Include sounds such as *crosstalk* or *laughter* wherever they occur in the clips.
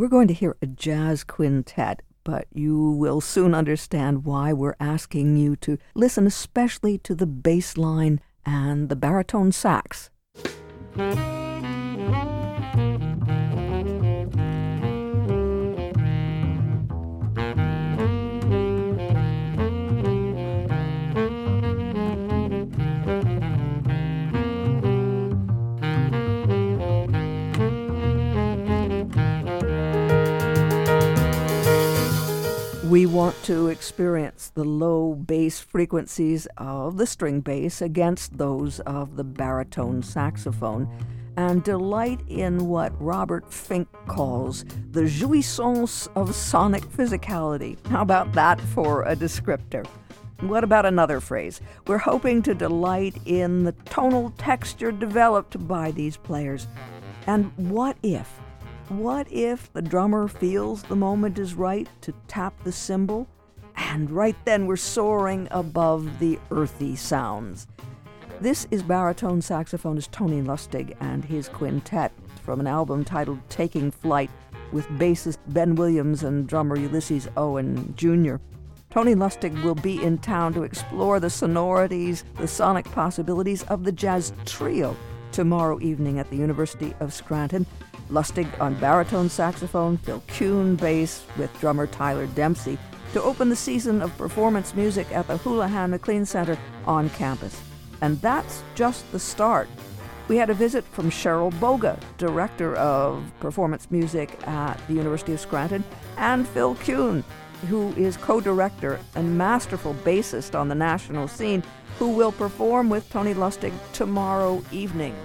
We're going to hear a jazz quintet, but you will soon understand why we're asking you to listen especially to the bass line and the baritone sax. We want to experience the low bass frequencies of the string bass against those of the baritone saxophone and delight in what Robert Fink calls the jouissance of sonic physicality. How about that for a descriptor? What about another phrase? We're hoping to delight in the tonal texture developed by these players. And what if what if the drummer feels the moment is right to tap the cymbal? And right then we're soaring above the earthy sounds. This is baritone saxophonist Tony Lustig and his quintet from an album titled Taking Flight with bassist Ben Williams and drummer Ulysses Owens Jr. Tony Lustig will be in town to explore the sonorities, the sonic possibilities of the jazz trio tomorrow evening at the University of Scranton Lustig on baritone saxophone, Phil Kuhn bass with drummer Tyler Dempsey to open the season of performance music at the Houlihan McLean Center on campus. And that's just the start. We had a visit from Cheryl Boga, director of performance music at the University of Scranton, and Phil Kuhn, who is co director and masterful bassist on the national scene, who will perform with Tony Lustig tomorrow evening.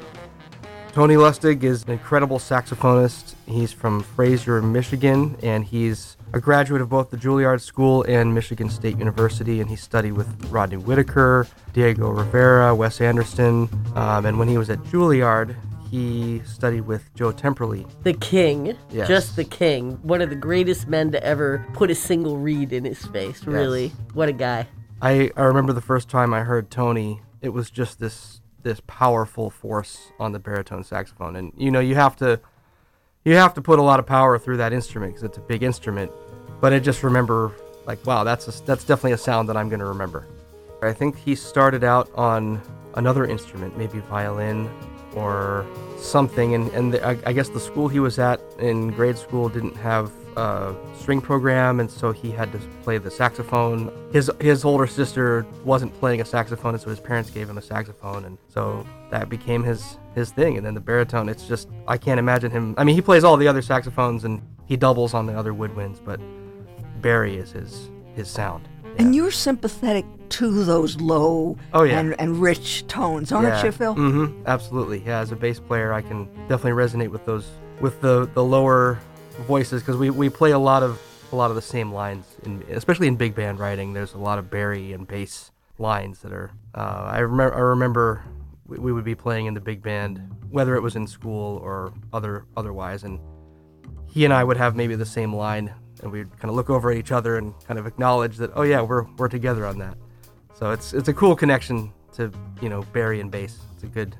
Tony Lustig is an incredible saxophonist. He's from Fraser, Michigan, and he's a graduate of both the Juilliard School and Michigan State University, and he studied with Rodney Whitaker, Diego Rivera, Wes Anderson, um, and when he was at Juilliard, he studied with Joe Temperley. The king, yes. just the king, one of the greatest men to ever put a single reed in his face, really. Yes. What a guy. I, I remember the first time I heard Tony, it was just this this powerful force on the baritone saxophone, and you know you have to you have to put a lot of power through that instrument because it's a big instrument. But I just remember like wow, that's a, that's definitely a sound that I'm going to remember. I think he started out on another instrument, maybe violin or something, and and the, I, I guess the school he was at in grade school didn't have uh, string program, and so he had to play the saxophone. His his older sister wasn't playing a saxophone, and so his parents gave him a saxophone, and so that became his his thing. And then the baritone, it's just I can't imagine him. I mean, he plays all the other saxophones and he doubles on the other woodwinds, but Barry is his his sound. Yeah. And you're sympathetic to those low oh, yeah. and, and rich tones, aren't yeah. you, Phil? Mm-hmm. Absolutely. Yeah, as a bass player, I can definitely resonate with those with the the lower voices because we, we play a lot of a lot of the same lines, in, especially in big band writing. There's a lot of Barry and bass lines that are. Uh, I remember I remember we, we would be playing in the big band, whether it was in school or other otherwise, and he and I would have maybe the same line, and we'd kind of look over at each other and kind of acknowledge that, oh yeah, we're we're together on that. So it's it's a cool connection to you know Barry and bass. It's a good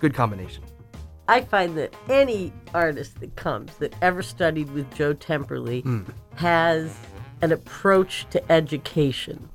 good combination. I find that any artist that comes that ever studied with Joe Temperley mm. has an approach to education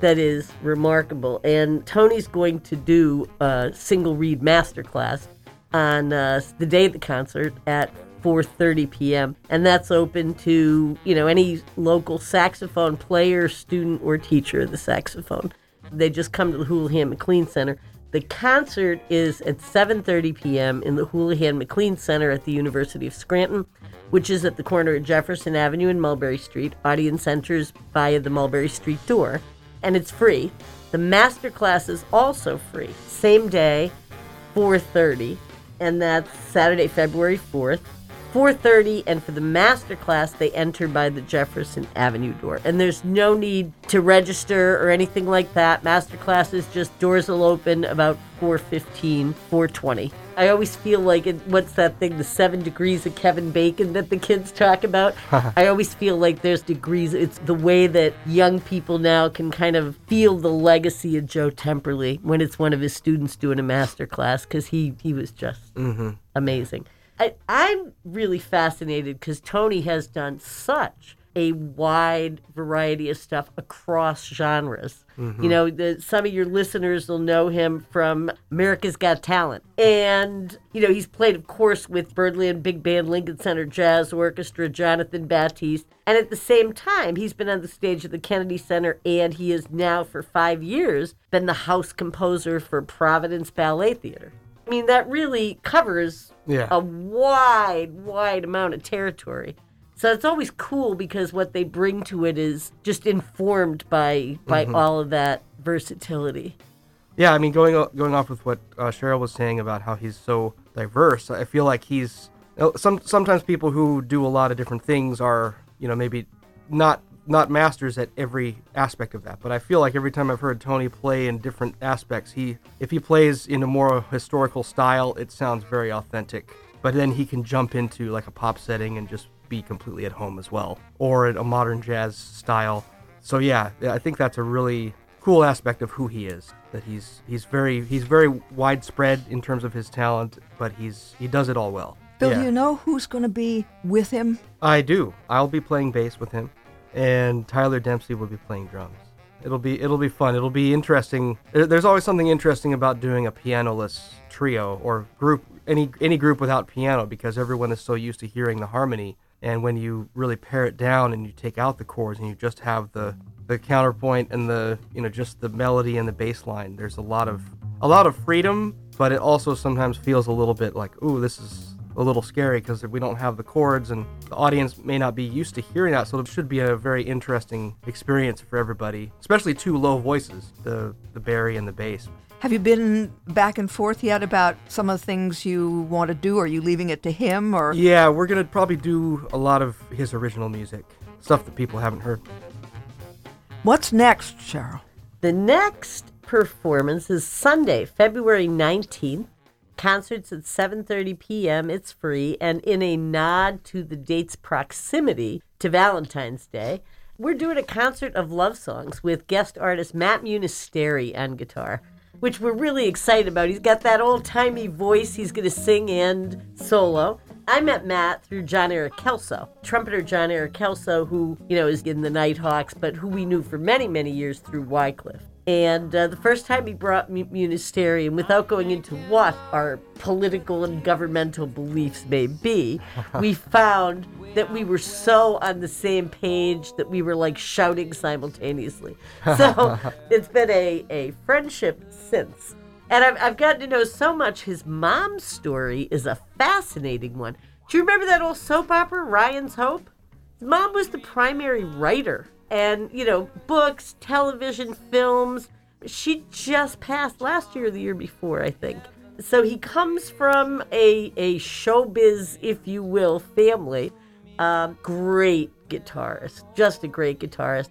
that is remarkable. And Tony's going to do a single reed masterclass on uh, the day of the concert at 4:30 p.m. and that's open to, you know, any local saxophone player, student or teacher of the saxophone. They just come to the Houlihan McLean Center the concert is at 7:30 p.m. in the Houlihan McLean Center at the University of Scranton, which is at the corner of Jefferson Avenue and Mulberry Street. Audience enters via the Mulberry Street door, and it's free. The master class is also free. Same day, 4:30, and that's Saturday, February 4th. 4:30 and for the master class they enter by the Jefferson Avenue door. And there's no need to register or anything like that. Master classes just doors will open about 4:15, 4:20. I always feel like it, what's that thing the 7 degrees of Kevin Bacon that the kids talk about? *laughs* I always feel like there's degrees it's the way that young people now can kind of feel the legacy of Joe Temperley when it's one of his students doing a master class cuz he he was just mm-hmm. amazing. I, I'm really fascinated because Tony has done such a wide variety of stuff across genres. You mm-hmm. know, the, some of your listeners will know him from America's Got Talent. And, you know, he's played, of course, with Birdland Big Band, Lincoln Center Jazz Orchestra, Jonathan Batiste. And at the same time, he's been on the stage at the Kennedy Center, and he is now, for five years, been the house composer for Providence Ballet Theater. I mean, that really covers Yeah. a wide, wide amount of territory. So it's always cool because what they bring to it is just informed by by all of that versatility. Yeah, I mean, going going off with what uh, Cheryl was saying about how he's so diverse, I feel like he's you know, some sometimes people who do a lot of different things are you know maybe not not masters at every aspect of that. But I feel like every time I've heard Tony play in different aspects, he if he plays in a more historical style, it sounds very authentic. But then he can jump into like a pop setting and just be completely at home as well, or in a modern jazz style. So yeah, I think that's a really cool aspect of who he is. That he's he's very he's very widespread in terms of his talent, but he's he does it all well. Bill, Yeah. do you know who's going to be with him? I do. I'll be playing bass with him, and Tyler Dempsey will be playing drums. It'll be it'll be fun. It'll be interesting. There's always something interesting about doing a pianoless trio or group any any group without piano because everyone is so used to hearing the harmony. And when you really pare it down and you take out the chords and you just have the the counterpoint and the you know just the melody and the bass line, there's a lot of a lot of freedom, but it also sometimes feels a little bit like, ooh, this is a little scary because we don't have the chords and the audience may not be used to hearing that so it should be a very interesting experience for everybody especially two low voices the the barry and the bass Have you been back and forth yet about some of the things you want to do? Are you leaving it to him or yeah we're gonna probably do a lot of his original music stuff that people haven't heard what's next, Cheryl? The next performance is Sunday, February 19th. Concerts at 7:30 p.m. It's free and in a nod to the date's proximity to Valentine's Day, we're doing a concert of love songs with guest artist Matt Munisteri on guitar, which we're really excited about. He's got that old-timey voice. He's going to sing and solo. I met Matt through John Eric Kelso, trumpeter John Eric Kelso, who, you know, is in the Nighthawks, but who we knew for many, many years through Wycliffe. And uh, the first time he brought Mu- Munisteri, without going into what our political and governmental beliefs may be, *laughs* we found that we were so on the same page that we were like shouting simultaneously. *laughs* So it's been a, a friendship since. And I've, I've gotten to know so much. His mom's story is a fascinating one. Do you remember that old soap opera, Ryan's Hope? His mom was the primary writer. And, you know, books, television, films. She just passed last year or the year before, I think. So he comes from a, a showbiz, if you will, family. Um, great guitarist, just a great guitarist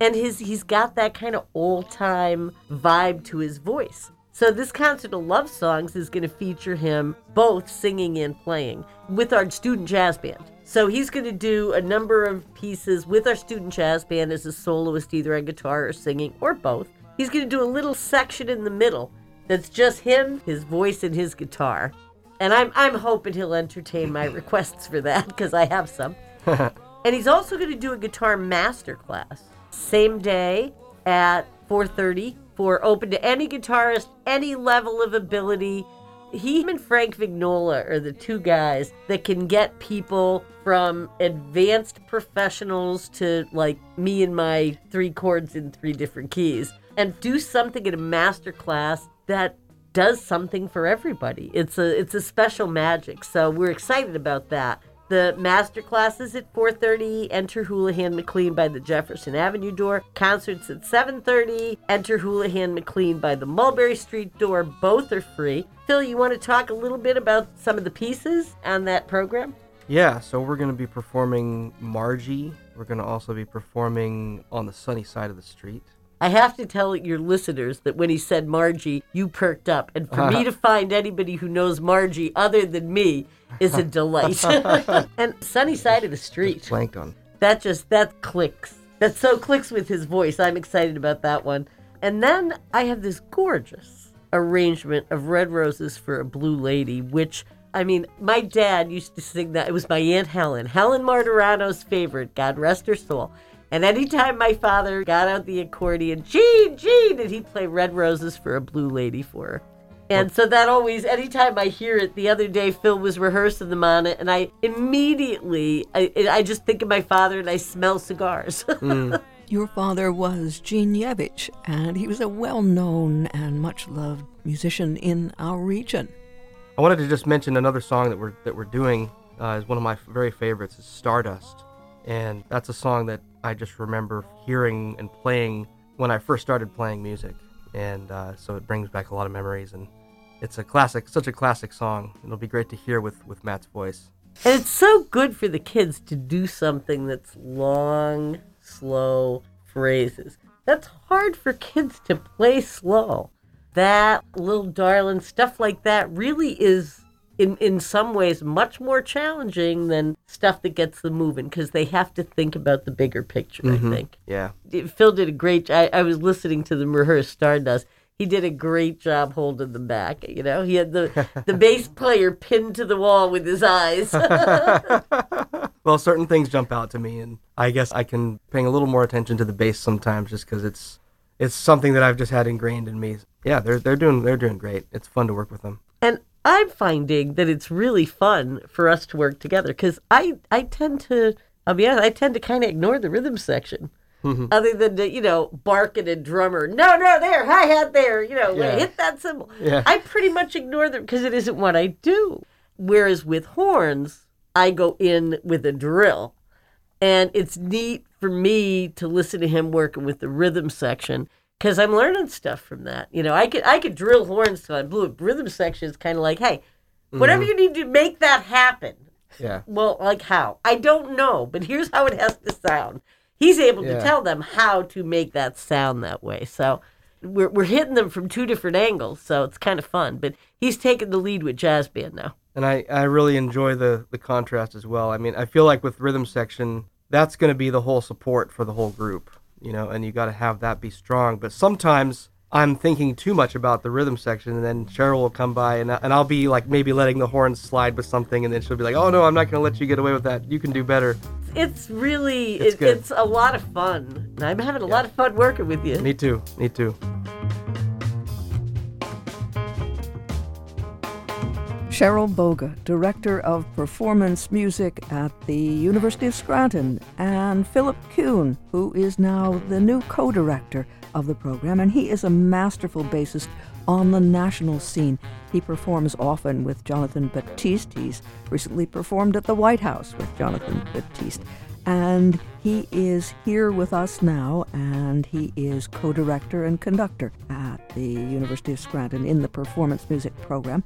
and his he's got that kind of old time vibe to his voice. So this concert of love songs is going to feature him both singing and playing with our student jazz band. So he's going to do a number of pieces with our student jazz band as a soloist, either on guitar or singing, or both. He's going to do a little section in the middle that's just him, his voice, and his guitar. And I'm I'm hoping he'll entertain my *laughs* requests for that because I have some. *laughs* And he's also going to do a guitar master class same day at 4:30 for open to any guitarist, any level of ability. He and Frank Vignola are the two guys that can get people from advanced professionals to like me and my three chords in three different keys and do something in a master class that does something for everybody. It's a it's a special magic. So we're excited about that. The master classes at 4:30. Enter Houlihan McLean by the Jefferson Avenue door. Concerts at 7:30. Enter Houlihan McLean by the Mulberry Street door. Both are free. Phil, you want to talk a little bit about some of the pieces on that program? yeah so we're going to be performing margie we're going to also be performing on the sunny side of the street I have to tell your listeners that when he said Margie, you perked up. And for me uh-huh. to find anybody who knows Margie other than me is a delight. *laughs* and sunny side of the street. blanked on That just that clicks. That so clicks with his voice. I'm excited about that one. And then I have this gorgeous arrangement of Red Roses for a Blue Lady, which I mean, my dad used to sing that. It was my Aunt Helen, Helen Martirano's favorite, God rest her soul. And anytime my father got out the accordion, Gene, Gene, and he'd play Red Roses for a Blue Lady for her. And so that always, anytime I hear it, the other day Phil was rehearsing them on it, and I immediately, I, I just think of my father and I smell cigars. *laughs* Mm. Your father was Gene Yevich, and he was a well known and much loved musician in our region. I wanted to just mention another song that we're that we're doing uh, is one of my very favorites. is Stardust, and that's a song that I just remember hearing and playing when I first started playing music, and uh, so it brings back a lot of memories. And it's a classic, such a classic song. It'll be great to hear with with Matt's voice. And it's so good for the kids to do something that's long, slow phrases. That's hard for kids to play slow. That little darling stuff like that really is in in some ways much more challenging than stuff that gets them moving because they have to think about the bigger picture, I mm-hmm. think. Yeah, Phil did a great I, I was listening to them rehearse Stardust. He did a great job holding them back. You know, he had the *laughs* the bass player pinned to the wall with his eyes. *laughs* *laughs* well, certain things jump out to me, and I guess I can paying a little more attention to the bass sometimes, just because it's it's something that I've just had ingrained in me. Yeah, they're they're doing they're doing great. It's fun to work with them. and I'm finding that it's really fun for us to work together because I I tend to I'll be honest I tend to kind of ignore the rhythm section. Mm-hmm. Other than to, you know, barking a drummer, no, no, there, hi hat there, you know, Yeah. hit that cymbal. Yeah. I pretty much ignore them because it isn't what I do. Whereas with horns, I go in with a drill. And it's neat for me to listen to him working with the rhythm section because I'm learning stuff from that. You know, I could I could drill horns till I blew it. Rhythm section is kind of like, hey, whatever mm-hmm. you need to make that happen. Yeah, Well, like how? I don't know, but here's how it has to sound. He's able to tell them how to make that sound that way. So we're we're hitting them from two different angles, so it's kind of fun. But he's taking the lead with jazz band now. and I I really enjoy the the contrast as well. I mean, I feel like with rhythm section, that's going to be the whole support for the whole group, you know, and you got to have that be strong. But sometimes I'm thinking too much about the rhythm section, and then Cheryl will come by, and, and I'll be like maybe letting the horns slide with something, and then she'll be like, "Oh no, I'm not going to let you get away with that. You can do better." It's really It's it, it's a lot of fun. I'm having a lot of fun working with you. Me too. Me too. Cheryl Boga, Director of Performance Music at the University of Scranton, and Philip Kuhn, who is now the new co director of the program, and he is a masterful bassist on the national scene. He performs often with Jonathan Batiste. He's recently performed at the White House with Jonathan Batiste. And he is here with us now, and he is co director and conductor at the University of Scranton in the performance music program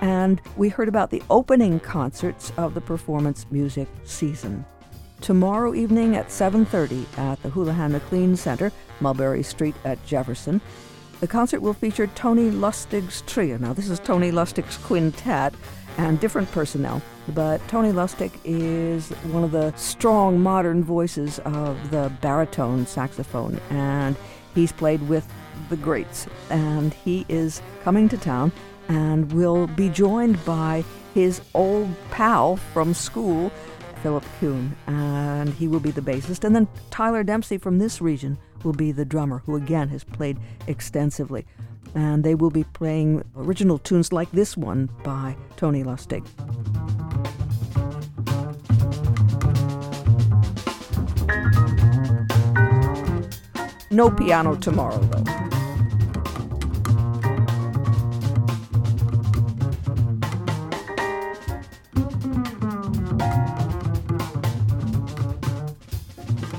and we heard about the opening concerts of the performance music season. Tomorrow evening at 7:30 at the Houlihan McLean Center, Mulberry Street at Jefferson, the concert will feature Tony Lustig's trio. Now, this is Tony Lustig's quintet and different personnel, but Tony Lustig is one of the strong modern voices of the baritone saxophone, and he's played with the greats. And he is coming to town and we'll be joined by his old pal from school, Philip Kuhn, and he will be the bassist. And then Tyler Dempsey from this region will be the drummer, who again has played extensively. And they will be playing original tunes like this one by Tony Lustig. No piano tomorrow, though.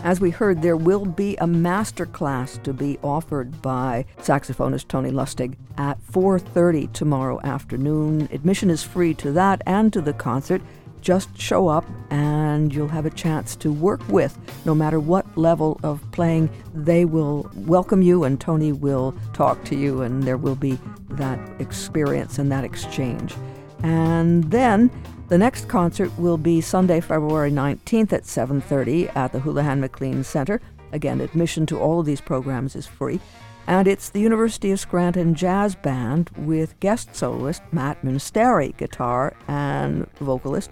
As we heard, there will be a master class to be offered by saxophonist Tony Lustig at 4:30 tomorrow afternoon. Admission is free to that and to the concert. Just show up and you'll have a chance to work with no matter what level of playing. They will welcome you and Tony will talk to you and there will be that experience and that exchange. And then the next concert will be Sunday, February 19th at 7:30 at the Houlihan McLean Center. Again, admission to all of these programs is free. And it's the University of Scranton Jazz Band with guest soloist Matt Munisteri, guitar and vocalist.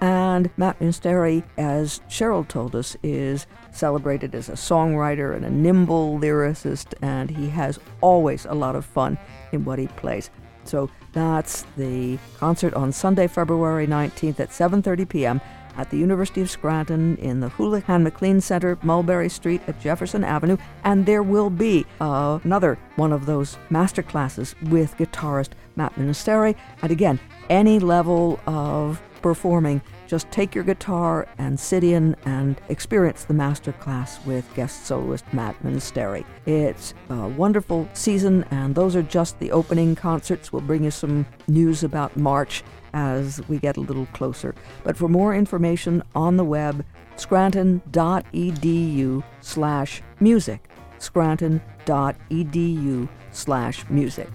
And Matt Munisteri, as Cheryl told us, is celebrated as a songwriter and a nimble lyricist, and he has always a lot of fun in what he plays. So that's the concert on Sunday, February 19th at 7:30 p.m. at the University of Scranton in the Houlihan McLean Center, Mulberry Street at Jefferson Avenue, and there will be uh, another one of those master classes with guitarist Matt Munisteri, and again, any level of performing, just take your guitar and sit in and experience the master class with guest soloist Matt Munisteri. It's a wonderful season, and those are just the opening concerts. We'll bring you some news about March as we get a little closer. But for more information on the web, scranton.edu slash music. scranton.edu slash music.